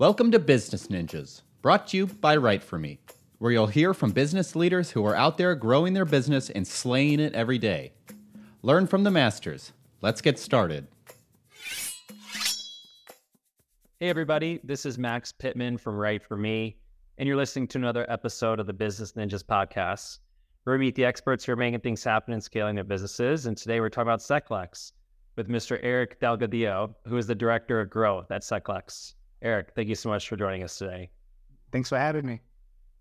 Welcome to Business Ninjas, brought to you by Write For Me, where you'll hear from business leaders who are out there growing their business and slaying it every day. Learn from the masters. Let's get started. Hey, everybody, this is Max Pittman from Write For Me, and you're listening to another episode of the Business Ninjas podcast, where we meet the experts who are making things happen and scaling their businesses. And today we're talking about Seclex with Mr. Erik Delgadillo, who is the Director of Growth at Seclex. Erik, thank you so much for joining us today. Thanks for having me.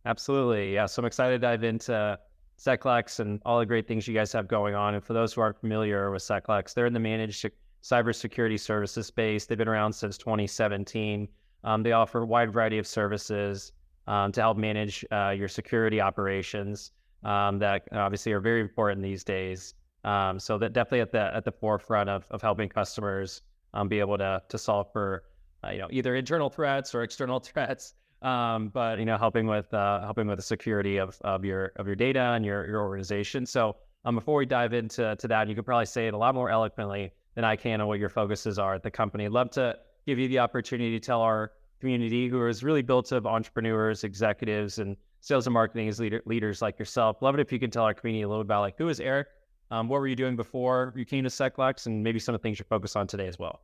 Absolutely. Yeah. So I'm excited to dive into Seclex and all the great things you guys have going on. And for those who aren't familiar with Seclex, they're in the managed cybersecurity services space. They've been around since 2017. Um, they offer a wide variety of services um, to help manage uh, your security operations um, that obviously are very important these days. Um, so that definitely at the at the forefront of, of helping customers um, be able to to solve for uh, you know either internal threats or external threats. Um, but you know helping with uh, helping with the security of, of your of your data and your your organization. So um, before we dive into to that, you could probably say it a lot more eloquently than I can on what your focuses are at the company. I'd love to give you the opportunity to tell our community, who is really built of entrepreneurs, executives, and sales and marketing as leader, leaders like yourself. Love it if you can tell our community a little about like who is Erik, um, what were you doing before you came to Seclex, and maybe some of the things you're focused on today as well.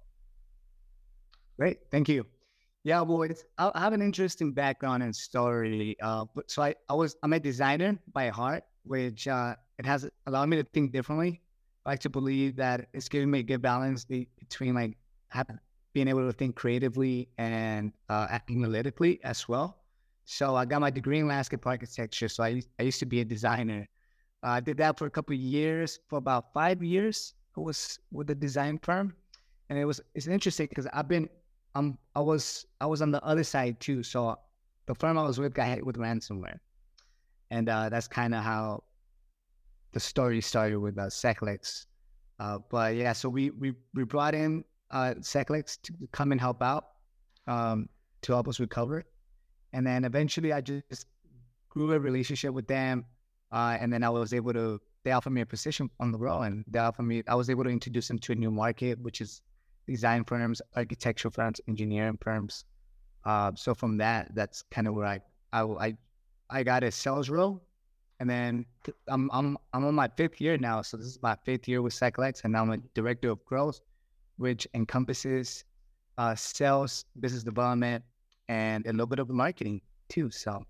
Great, thank you. Yeah, well, I have an interesting background and story. Uh, but so I, I was I'm a designer by heart, which uh, it has allowed me to think differently. I like to believe that it's giving me a good balance between like having, being able to think creatively and uh, analytically as well. So I got my degree in landscape architecture. So I, I used to be a designer. I did that for a couple of years, for about five years. I was with a design firm, and it was it's interesting because I've been um I was I was on the other side too. So the firm I was with got hit with ransomware, and uh, that's kind of how the story started with uh, Seclex. Uh, but yeah, so we we we brought in uh, Seclex to come and help out um, to help us recover, and then eventually I just grew a relationship with them, uh, and then I was able to. They offered me a position on the role, and they offered me. I was able to introduce them to a new market, which is design firms, architectural firms, engineering firms. Uh, so from that, that's kind of where I, I, I, I got a sales role, and then I'm, I'm, I'm on my fifth year now. So this is my fifth year with Seclex, and I'm a director of growth, which encompasses uh, sales, business development, and a little bit of marketing too. So.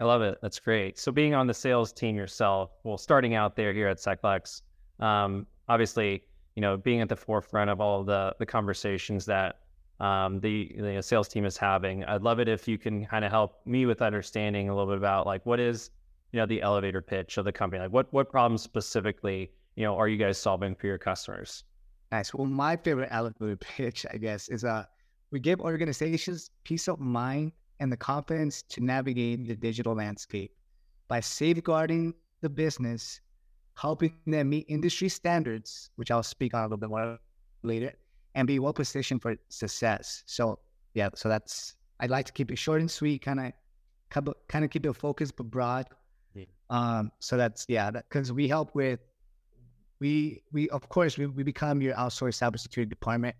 I love it. That's great. So being on the sales team yourself, well, starting out there here at Seclex, um, obviously you know, being at the forefront of all of the the conversations that um, the, the sales team is having. I'd love it if you can kind of help me with understanding a little bit about like what is you know the elevator pitch of the company. Like what what problems specifically you know are you guys solving for your customers? Nice. Well, my favorite elevator pitch, I guess, is uh we give organizations peace of mind and the confidence to navigate the digital landscape by safeguarding the business helping them meet industry standards, which I'll speak on a little bit more later, and be well positioned for success. So yeah, so that's I'd like to keep it short and sweet, kind of kind of keep it focused but broad. Yeah. Um, so that's yeah, because that, we help with we we of course we, we become your outsourced cybersecurity department.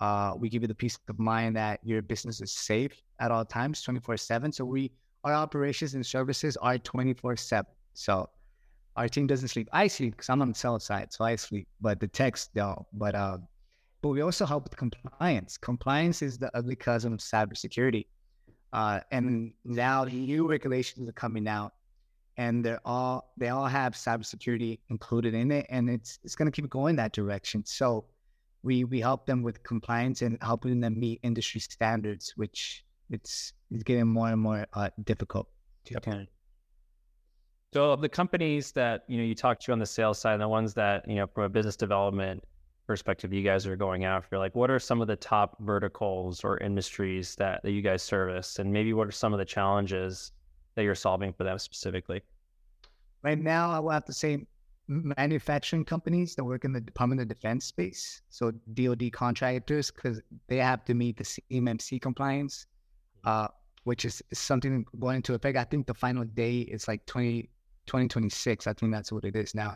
Uh, we give you the peace of mind that your business is safe at all times, twenty four seven. So we our operations and services are twenty four seven. So our team doesn't sleep. I sleep because I'm on the sales side, so I sleep, but the techs don't. But uh, but we also help with compliance. Compliance is the ugly cousin of cybersecurity. Uh, and now the new regulations are coming out, and they're all they all have cybersecurity included in it, and it's it's going to keep going that direction. So we we help them with compliance and helping them meet industry standards, which it's it's getting more and more uh, difficult to yep. So of the companies that you know you talk to on the sales side, and the ones that you know from a business development perspective, you guys are going after, like what are some of the top verticals or industries that, that you guys service, and maybe what are some of the challenges that you're solving for them specifically? Right now, I will have to say manufacturing companies that work in the Department of Defense space, so DoD contractors, because they have to meet the CMMC compliance, uh, which is, is something going into effect. I think the final day is like 20, 2026. I think that's what it is now.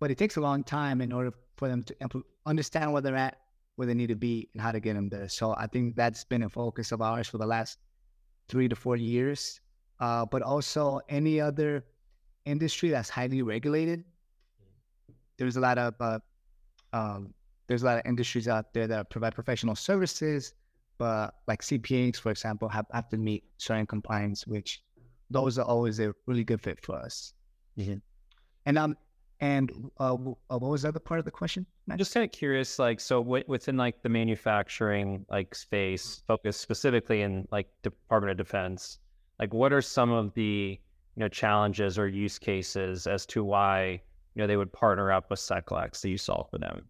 But it takes a long time in order for them to impl- understand where they're at where they need to be and how to get them there. So I think that's been a focus of ours for the last three to four years. Uh, but also any other industry that's highly regulated. There's a lot of uh, um, there's a lot of industries out there that provide professional services, but like CPAs, for example, have, have to meet certain compliance, which those are always a really good fit for us. Mm-hmm. And um, and uh, uh, what was the other part of the question? I'm just kind of curious, like, so w- within like the manufacturing like space, focused specifically in like Department of Defense, like, what are some of the you know challenges or use cases as to why you know they would partner up with Seclex that you solve for them?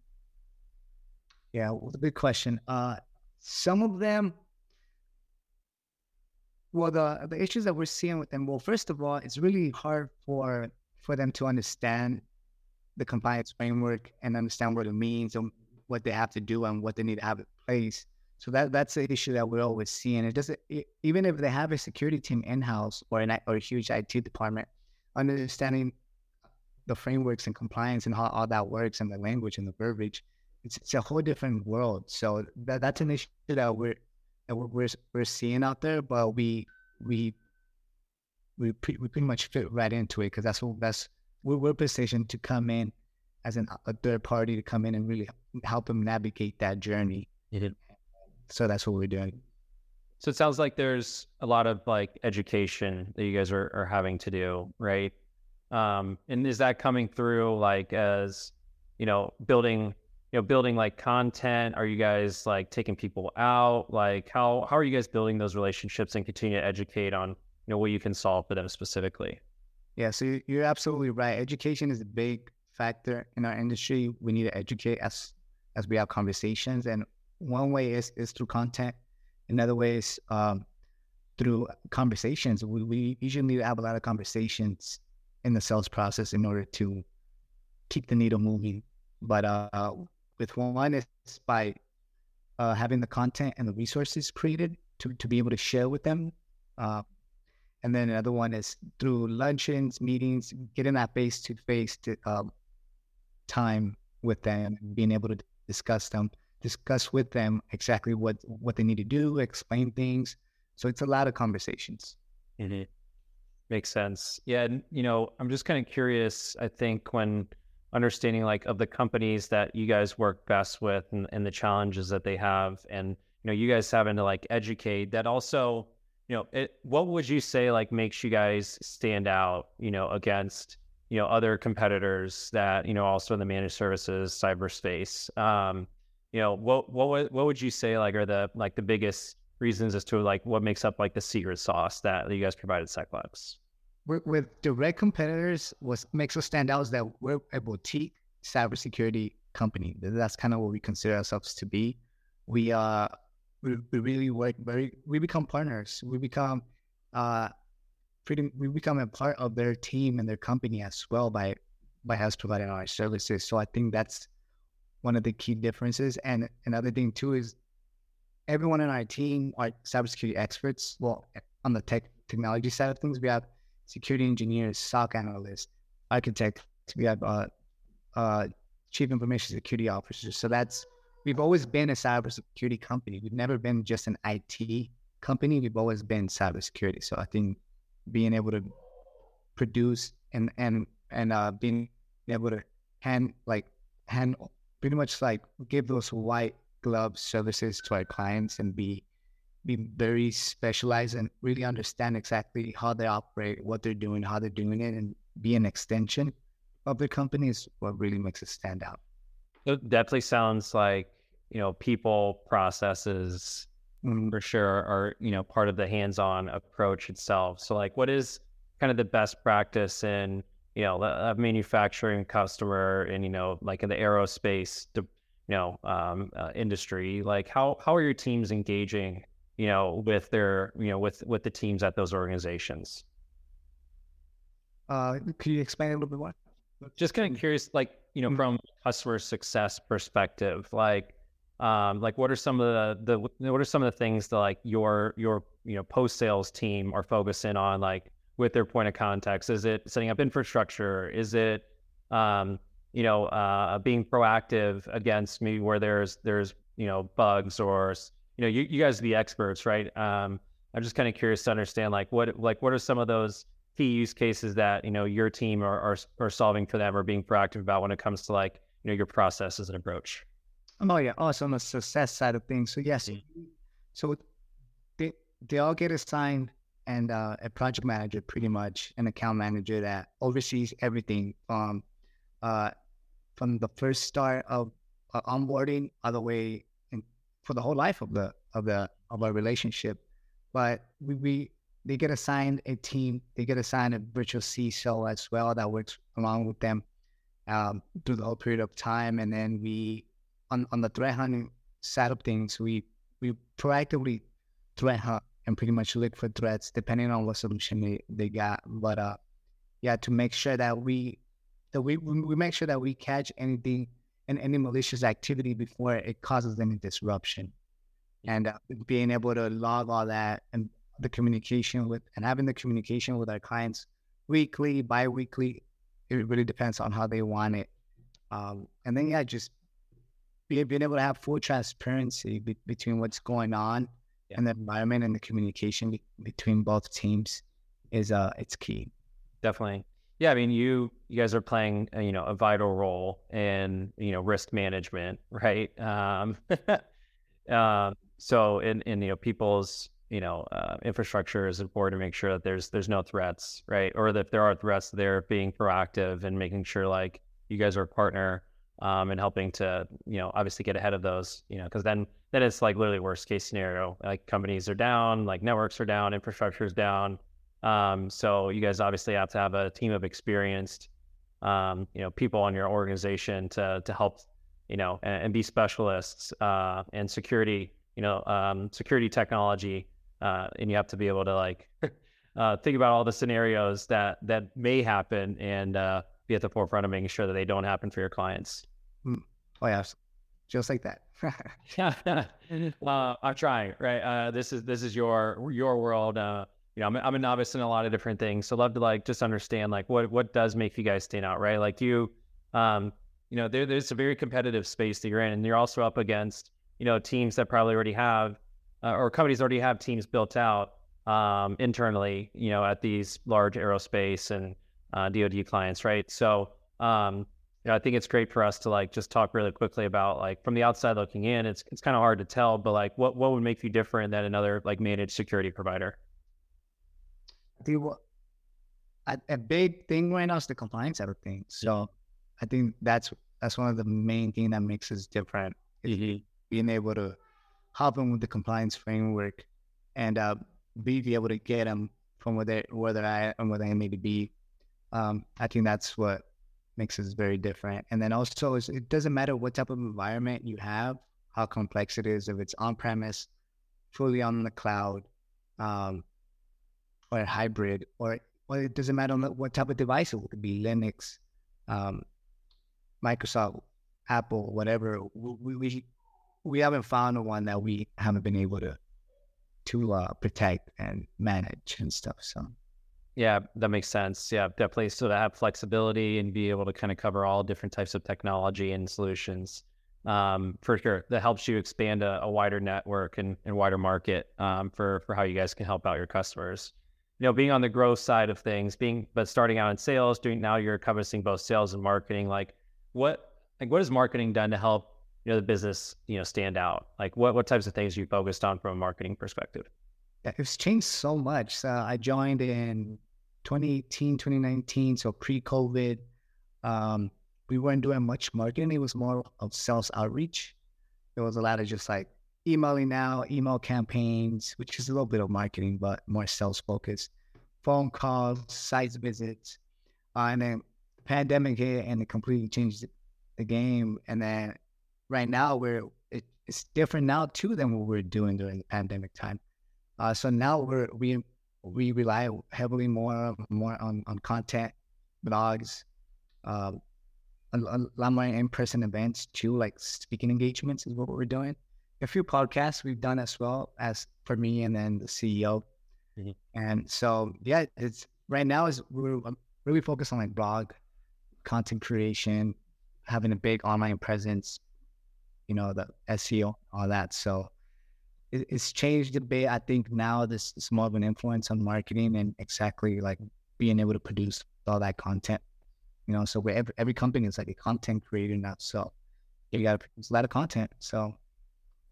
Yeah, well, good question. Uh, some of them, well, the the issues that we're seeing with them, well, first of all, it's really hard for for them to understand the compliance framework and understand what it means and what they have to do and what they need to have in place. So that that's the issue that we're always seeing. It doesn't it, even if they have a security team in house or an or a huge IT department, understanding the frameworks and compliance and how all that works and the language and the verbiage, it's, it's a whole different world. So that, that's an issue that we're that we're we're seeing out there, but we we we, pre- we pretty much fit right into it because that's what that's we're, we're positioned to come in as an, a third party to come in and really help them navigate that journey. Mm-hmm. So that's what we're doing. So it sounds like there's a lot of like education that you guys are, are having to do, right? Um, and is that coming through like as you know building you know building like content? Are you guys like taking people out? Like how how are you guys building those relationships and continue to educate on you know what you can solve for them specifically? Yeah, so you're absolutely right. Education is a big factor in our industry. We need to educate as as we have conversations, and one way is is through content. Another way is um, through conversations. We, we usually need to have a lot of conversations in the sales process in order to keep the needle moving. But uh, with one is by uh, having the content and the resources created to, to be able to share with them. Uh, and then another one is through luncheons, meetings, getting that face to face time with them, being able to discuss them, discuss with them exactly what what they need to do, explain things. So it's a lot of conversations. Mm-hmm. Makes sense. Yeah, and you know, I'm just kind of curious. I think when understanding like of the companies that you guys work best with and, and the challenges that they have, and you know, you guys having to like educate that also you know, it, what would you say like makes you guys stand out, you know, against, you know, other competitors that, you know, also in the managed services cyberspace? Um, you know, what, what, what would you say like are the, like the biggest reasons as to like what makes up like the secret sauce that you guys provided Seclex? With direct competitors, what makes us stand out is that we're a boutique cybersecurity company. That's kind of what we consider ourselves to be. We are we, we really work very we become partners we become uh pretty we become a part of their team and their company as well by by us providing our services so i think that's one of the key differences and another thing too is everyone in our team are cybersecurity experts well on the tech technology side of things we have security engineers soc analysts architects we have uh, uh, chief information security officers so that's we've always been a cybersecurity company. We've never been just an IT company. We've always been cybersecurity. So I think being able to produce and and and uh, being able to hand like hand pretty much like give those white glove services to our clients and be be very specialized and really understand exactly how they operate, what they're doing, how they're doing it, and be an extension of the company is what really makes us stand out. It definitely sounds like you know people processes mm-hmm. for sure are you know part of the hands-on approach itself. So like, what is kind of the best practice in you know a manufacturing customer and you know like in the aerospace you know um, uh, industry? Like how how are your teams engaging you know with their you know with with the teams at those organizations? Uh, can you explain a little bit more? Just kind of curious, like you know, mm-hmm. from customer success perspective, like, um, like what are some of the, the what are some of the things that like your your you know post sales team are focusing on, like with their point of contacts? Is it setting up infrastructure? Is it um, you know uh, being proactive against maybe where there's there's you know, bugs or you know, you, you guys are the experts, right? Um, I'm just kind of curious to understand like what like what are some of those key use cases that you know your team are, are are solving for them or being proactive about when it comes to like you know your processes and approach. Oh yeah, also on the success side of things. So yes, mm-hmm. so they they all get assigned and uh, a project manager, pretty much an account manager that oversees everything from uh, from the first start of uh, onboarding all the way for the whole life of the of the of our relationship but we, we they get assigned a team, they get assigned a virtual CISO as well that works along with them um, through the whole period of time. And then we, on, on the threat hunting side of things, we we proactively threat hunt and pretty much look for threats depending on what solution they, they got. But uh, yeah, to make sure that we that we we make sure that we catch anything and any malicious activity before it causes any disruption and uh, being able to log all that and the communication with and having the communication with our clients weekly, bi-weekly. It really depends on how they want it. Um, and then yeah, just being, being able to have full transparency be, between what's going on yeah. and the environment and the communication be, between both teams is uh it's key. Definitely. Yeah, I mean, you you guys are playing uh, you know a vital role in you know risk management, right? Um, uh, so in in you know people's you know uh, infrastructure is important to make sure that there's there's no threats, right? Or that if there are threats, they're being proactive and making sure like you guys are a partner um, and helping to you know obviously get ahead of those, you know, because then then it's like literally worst case scenario. Like companies are down, like networks are down, infrastructure is down. Um, so you guys obviously have to have a team of experienced, um, you know, people on your organization to to help, you know, and, and be specialists uh, and security you know, um, security technology, uh, and you have to be able to like uh, think about all the scenarios that that may happen and uh, be at the forefront of making sure that they don't happen for your clients. Mm. Oh yes, just like that. yeah, uh, I'm trying. Right, uh, this is this is your your world. You know, I'm, I'm a novice in a lot of different things, so love to like just understand like what what does make you guys stand out, right? Like you, um, you know, there, there's a very competitive space that you're in, and you're also up against you know teams that probably already have uh, or companies already have teams built out um, internally, you know, at these large aerospace and uh, DoD clients, right? So, um, you know, I think it's great for us to like just talk really quickly about like from the outside looking in. It's it's kind of hard to tell, but like what what would make you different than another like managed security provider? I think what a, a big thing right now is the compliance side of things. So I think that's that's one of the main thing that makes us different. Mm-hmm being able to help them with the compliance framework and uh, be, be able to get them from where they where they're at and where they need to be. Um, I think that's what makes us very different. And then also, it doesn't matter what type of environment you have, how complex it is, if it's on premise, fully on the cloud, um, or hybrid, or or it doesn't matter what type of device it would be, Linux, um, Microsoft, Apple, whatever. We, we we haven't found one that we haven't been able to to uh, protect and manage and stuff. So. Yeah, that makes sense. Yeah, definitely. So to have flexibility and be able to kind of cover all different types of technology and solutions, um, for sure, that helps you expand a, a wider network and, and wider market um, for for how you guys can help out your customers. You know, being on the growth side of things, being but starting out in sales, doing now you're covering both sales and marketing. Like, what like what has marketing done to help you know the business you know stand out? Like what what types of things are you focused on from a marketing perspective? It's changed so much. So I joined in 2018, 2019, so pre-COVID. Um, we weren't doing much marketing. It was more of sales outreach. There was a lot of just like emailing now, email campaigns, which is a little bit of marketing, but more sales focused. Phone calls, site visits, uh, and then the pandemic hit and it completely changed the game. And then right now we're it, it's different now too than what we are doing during the pandemic time. Uh, so now we're we we rely heavily more more on, on content, blogs, uh, a, a, lot more in-person events too, like speaking engagements is what we're doing. A few podcasts we've done as well as for me and then the CEO. Mm-hmm. And so yeah, it's right now is we're really focused on like blog content creation, having a big online presence, you know, the SEO, all that. So it, it's changed a bit. I think now this is more of an influence on marketing and exactly like being able to produce all that content. You know, so every, every company is like a content creator now. So you got to produce a lot of content. So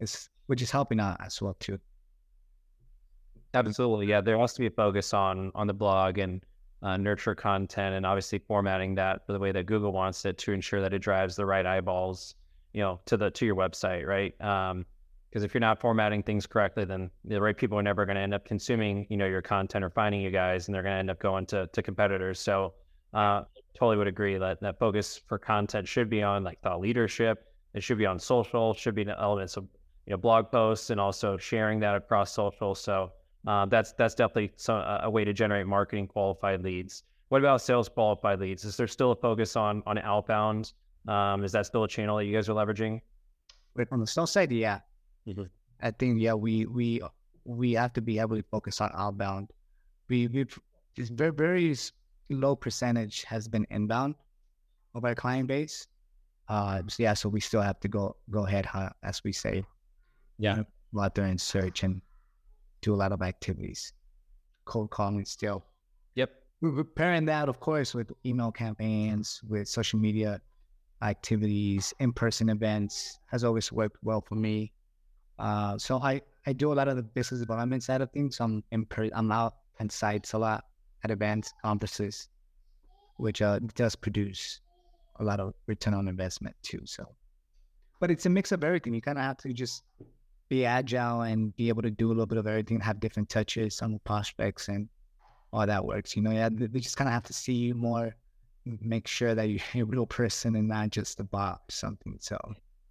it's which is helping out as well too. Absolutely, yeah. There has to be a focus on on the blog and uh, nurture content, and obviously formatting that the way that Google wants it to ensure that it drives the right eyeballs, you know, to the to your website, right? Um, because if you're not formatting things correctly, then the right people are never going to end up consuming, you know, your content or finding you guys, and they're going to end up going to to competitors. So, uh, totally would agree that that focus for content should be on like thought leadership. It should be on social. Should be elements of you know blog posts and also sharing that across social. So uh, that's that's definitely some, a way to generate marketing qualified leads. What about sales qualified leads? Is there still a focus on on outbound? Um, is that still a channel that you guys are leveraging? But on the sales side, yeah, mm-hmm. I think yeah we we we have to be heavily focused on outbound. We we it's very very low percentage has been inbound of our client base. Uh, so yeah, so we still have to go go ahead, huh, as we say. Yeah, out there and search and do a lot of activities, cold calling still. Yep. We're pairing that, of course, with email campaigns, with social media activities, in-person events has always worked well for me. Uh, so I, I do a lot of the business development side of things. I'm in per- I'm out on sites a lot at events, conferences, which uh, does produce a lot of return on investment too. So, but it's a mix of everything. You kind of have to just be agile and be able to do a little bit of everything, have different touches on the prospects and all that works. You know, yeah, they just kind of have to see you more, make sure that you're a real person and not just a bot or something. So,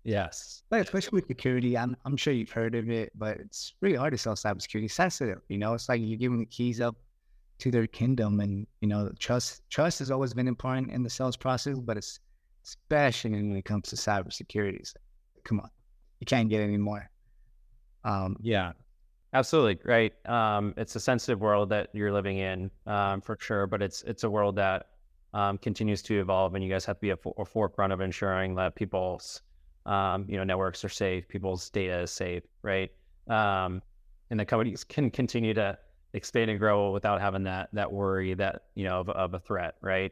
yes, like especially with security, I'm I'm sure you've heard of it, but it's really hard to sell cybersecurity. sensitive, you know. It's like you're giving the keys up to their kingdom, and you know, trust trust has always been important in the sales process, but it's especially when it comes to cybersecurity. So, come on, you can't get any more. Um, yeah, absolutely. Right. Um, it's a sensitive world that you're living in um, for sure, but it's it's a world that um, continues to evolve, and you guys have to be at a forefront of ensuring that people's um, you know networks are safe, people's data is safe, right? Um, and the companies can continue to expand and grow without having that that worry that you know of, of a threat, right?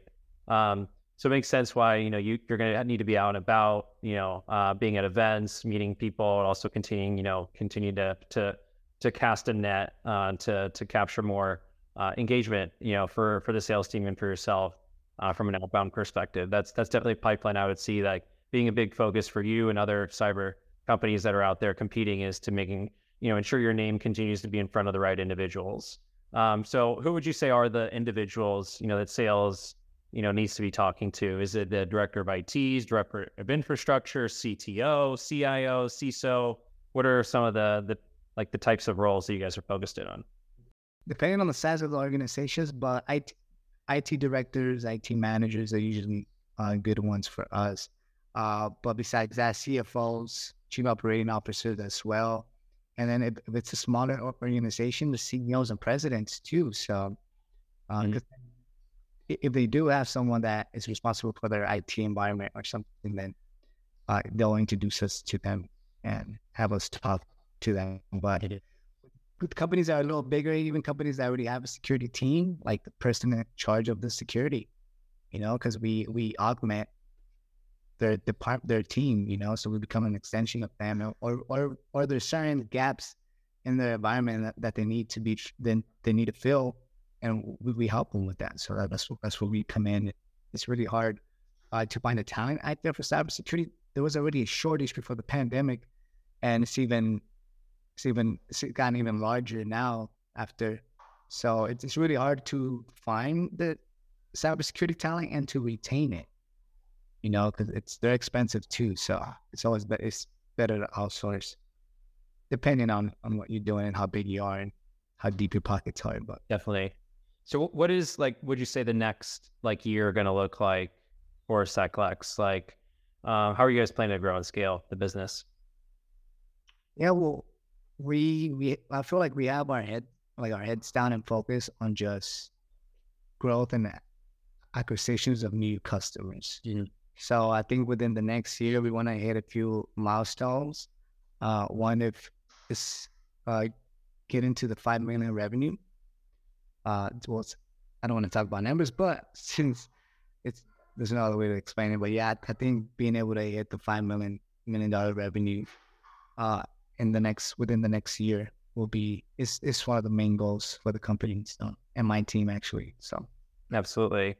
So it makes sense why you know you, you're going to need to be out and about, you know, uh, being at events, meeting people, and also continuing, you know, continue to to to cast a net uh, to to capture more uh, engagement, you know, for for the sales team and for yourself uh, from an outbound perspective. That's that's definitely a pipeline I would see like being a big focus for you and other cyber companies that are out there competing is to making you know ensure your name continues to be in front of the right individuals. Um, so who would you say are the individuals you know that sales you know needs to be talking to? Is it the director of ITs, director of infrastructure, CTO, CIO, CISO? What are some of the the like the types of roles that you guys are focused in on? Depending on the size of the organizations, but IT, IT directors, IT managers are usually uh, good ones for us. Uh, but besides that, CFOs, chief operating officers as well. And then if, if it's a smaller organization, the CEOs and presidents too. So, uh, mm-hmm if they do have someone that is responsible for their IT environment or something, then uh, they'll introduce us to them and have us talk to them. But with companies that are a little bigger, even companies that already have a security team, like the person in charge of the security, you know, because we we augment their department, their team, you know, so we become an extension of them, or or or there's certain gaps in the environment that, that they need to be then they need to fill and we, we help them with that. So that's that's where we come in. It's really hard uh, to find a talent out there for cybersecurity. There was already a shortage before the pandemic, and it's even it's even it's gotten even larger now after. So it's, it's really hard to find the cybersecurity talent and to retain it. You know, because it's they're expensive too. So it's always better. It's better to outsource, depending on on what you're doing and how big you are and how deep your pockets are. But definitely, so what is like, would you say the next like year going to look like for Seclex? Like, um, how are you guys planning to grow and scale the business? Yeah, well, we, we, I feel like we have our head, like our heads down and focus on just growth and acquisitions of new customers. Mm-hmm. So I think within the next year, we want to hit a few milestones. Uh, one if is uh, get into the five million revenue. Uh, well, I don't want to talk about numbers, but since it's there's no other way to explain it. But yeah, I think being able to hit the five million million dollar revenue uh, in the next within the next year will be is is one of the main goals for the company so, and my team actually. So absolutely.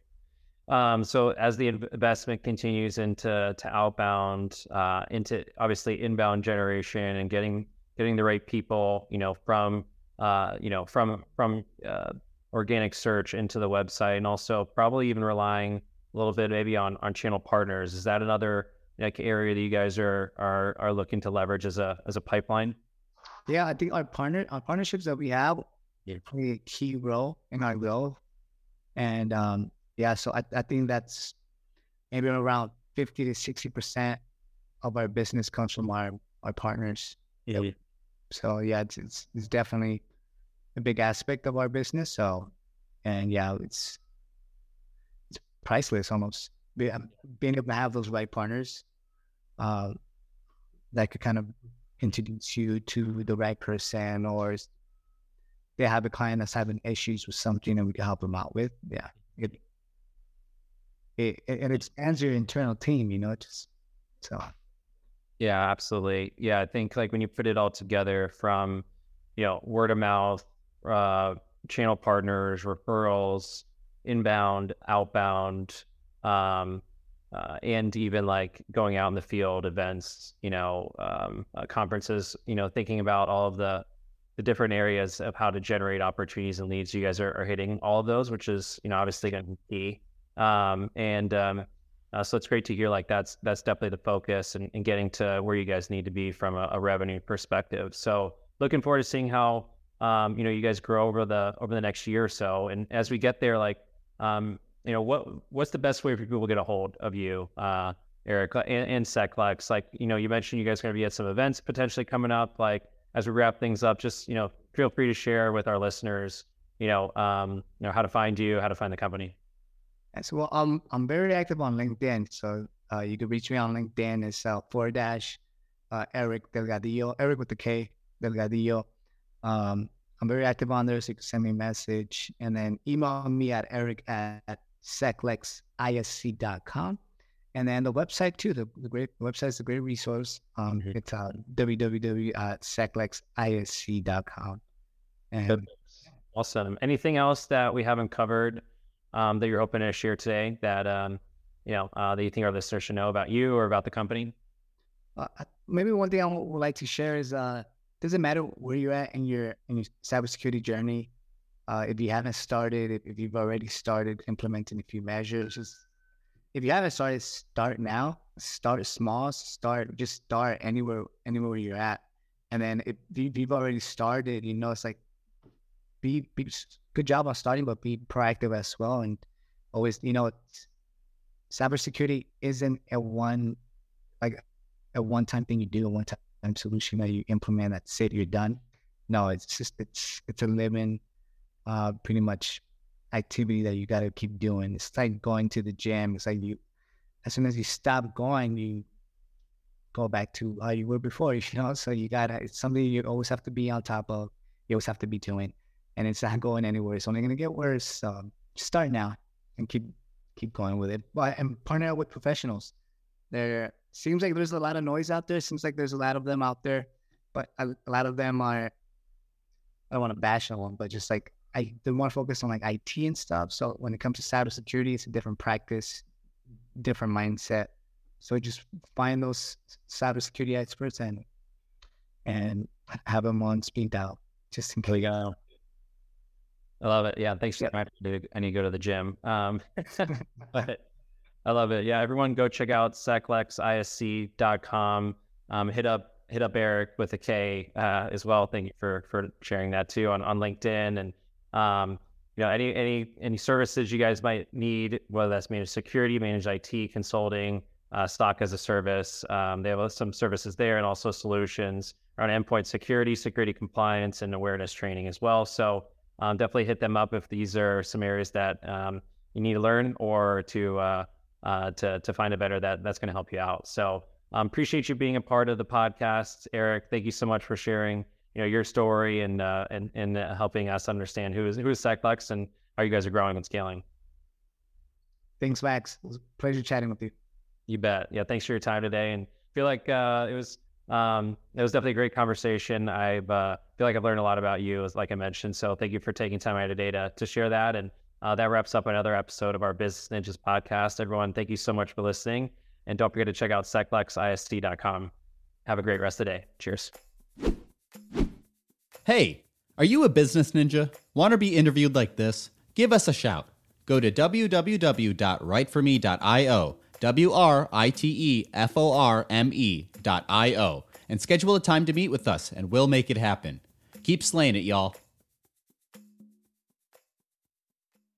Um, so as the investment continues into to outbound, uh, into obviously inbound generation and getting getting the right people, you know, from uh, you know from from uh, organic search into the website, and also probably even relying a little bit maybe on on channel partners. Is that another like area that you guys are are are looking to leverage as a as a pipeline? Yeah, I think our partner our partnerships that we have play a key role in our growth, and um, yeah, so I, I think that's maybe around 50 to 60% of our business comes from our, our partners. Yeah. So yeah, it's, it's, it's definitely a big aspect of our business. So, and yeah, it's, it's priceless almost being able to have those right partners, uh, that could kind of introduce you to the right person or they have a client that's having issues with something and we can help them out with. Yeah. It, it, it expands your internal team, you know, just so. Yeah, absolutely. Yeah, I think like when you put it all together from, you know, word of mouth, uh, channel partners, referrals, inbound, outbound, um, uh, and even like going out in the field, events, you know, um, uh, conferences, you know, thinking about all of the the different areas of how to generate opportunities and leads. You guys are, are hitting all of those, which is you know obviously going to be key. Um, and um, uh, so it's great to hear like that's that's definitely the focus and, and getting to where you guys need to be from a, a revenue perspective. So looking forward to seeing how um, you know you guys grow over the over the next year or so. And as we get there, like um, you know what what's the best way for people to get a hold of you, uh, Erik and, and Seclex? Like you know you mentioned you guys are going to be at some events potentially coming up. Like as we wrap things up, just you know feel free to share with our listeners, you know, um, you know how to find you, how to find the company. So, well, I'm I'm very active on LinkedIn, so uh, you can reach me on LinkedIn. It's uh, dash uh, Erik Delgadillo, Erik with the K Delgadillo. Um, I'm very active on there, so you can send me a message and then email me at eric at seclexisc.com. And then the website too, the, the great website is a great resource. Um, mm-hmm. It's uh, www.seclexisc.com. And awesome. Anything else that we haven't covered um, that you're hoping to share today that um, you know uh, that you think our listeners should know about you or about the company? Uh, maybe one thing I would like to share is uh, doesn't matter where you're at in your in your cybersecurity journey. Uh, if you haven't started, if, if, you've already started implementing a few measures, just, if you haven't started, start now. Start small. Start just start anywhere anywhere you're at, and then if, if you've already started, you know it's like be be good job on starting, but be proactive as well. And always, you know, cybersecurity isn't a one like a one time thing you do, a one time solution that you implement. That's it, you're done. No, it's just it's it's a living, uh, pretty much activity that you got to keep doing. It's like going to the gym. It's like you, as soon as you stop going, you go back to how you were before. You know, so you gotta. It's something you always have to be on top of. You always have to be doing and it's not going anywhere. It's only going to get worse. Um, start now and keep keep going with it. But and partner with professionals. There seems like there's a lot of noise out there. Seems like there's a lot of them out there, but a, a lot of them are. I don't want to bash on them, but just like I, they're more focused on like IT and stuff. So when it comes to cybersecurity, it's a different practice, different mindset. So just find those cybersecurity experts and and have them on speed dial just in case. I love it. Yeah. Thanks. Yep. I need to go to the gym. Um, but I love it. Yeah. Everyone go check out seclexisc.com. Um, hit up, hit up Erik with a K, uh, as well. Thank you for, for sharing that too on, on LinkedIn and, um, you know, any, any, any services you guys might need, whether that's managed security, managed IT consulting, uh, SOC as a service. Um, they have some services there and also solutions around endpoint security, security compliance and awareness training as well. So, um, definitely hit them up if these are some areas that um, you need to learn or to uh, uh, to to find a better that that's going to help you out. So um, appreciate you being a part of the podcast, Erik. Thank you so much for sharing you know your story and uh, and and uh, helping us understand who is who is Seclex and how you guys are growing and scaling. Thanks, Max. It was a pleasure chatting with you. You bet. Yeah, thanks for your time today, and feel like uh, it was um, it was definitely a great conversation. I uh, feel like I've learned a lot about you, as like I mentioned. So thank you for taking time out of today to to share that. And uh, that wraps up another episode of our Business Ninjas podcast. Everyone, thank you so much for listening, and don't forget to check out seclexisc.com. Have a great rest of the day. Cheers. Hey, are you a business ninja? Want to be interviewed like this? Give us a shout. Go to www.writeforme.io, W R I T E F O R M E.io, and schedule a time to meet with us, and we'll make it happen. Keep slaying it, y'all.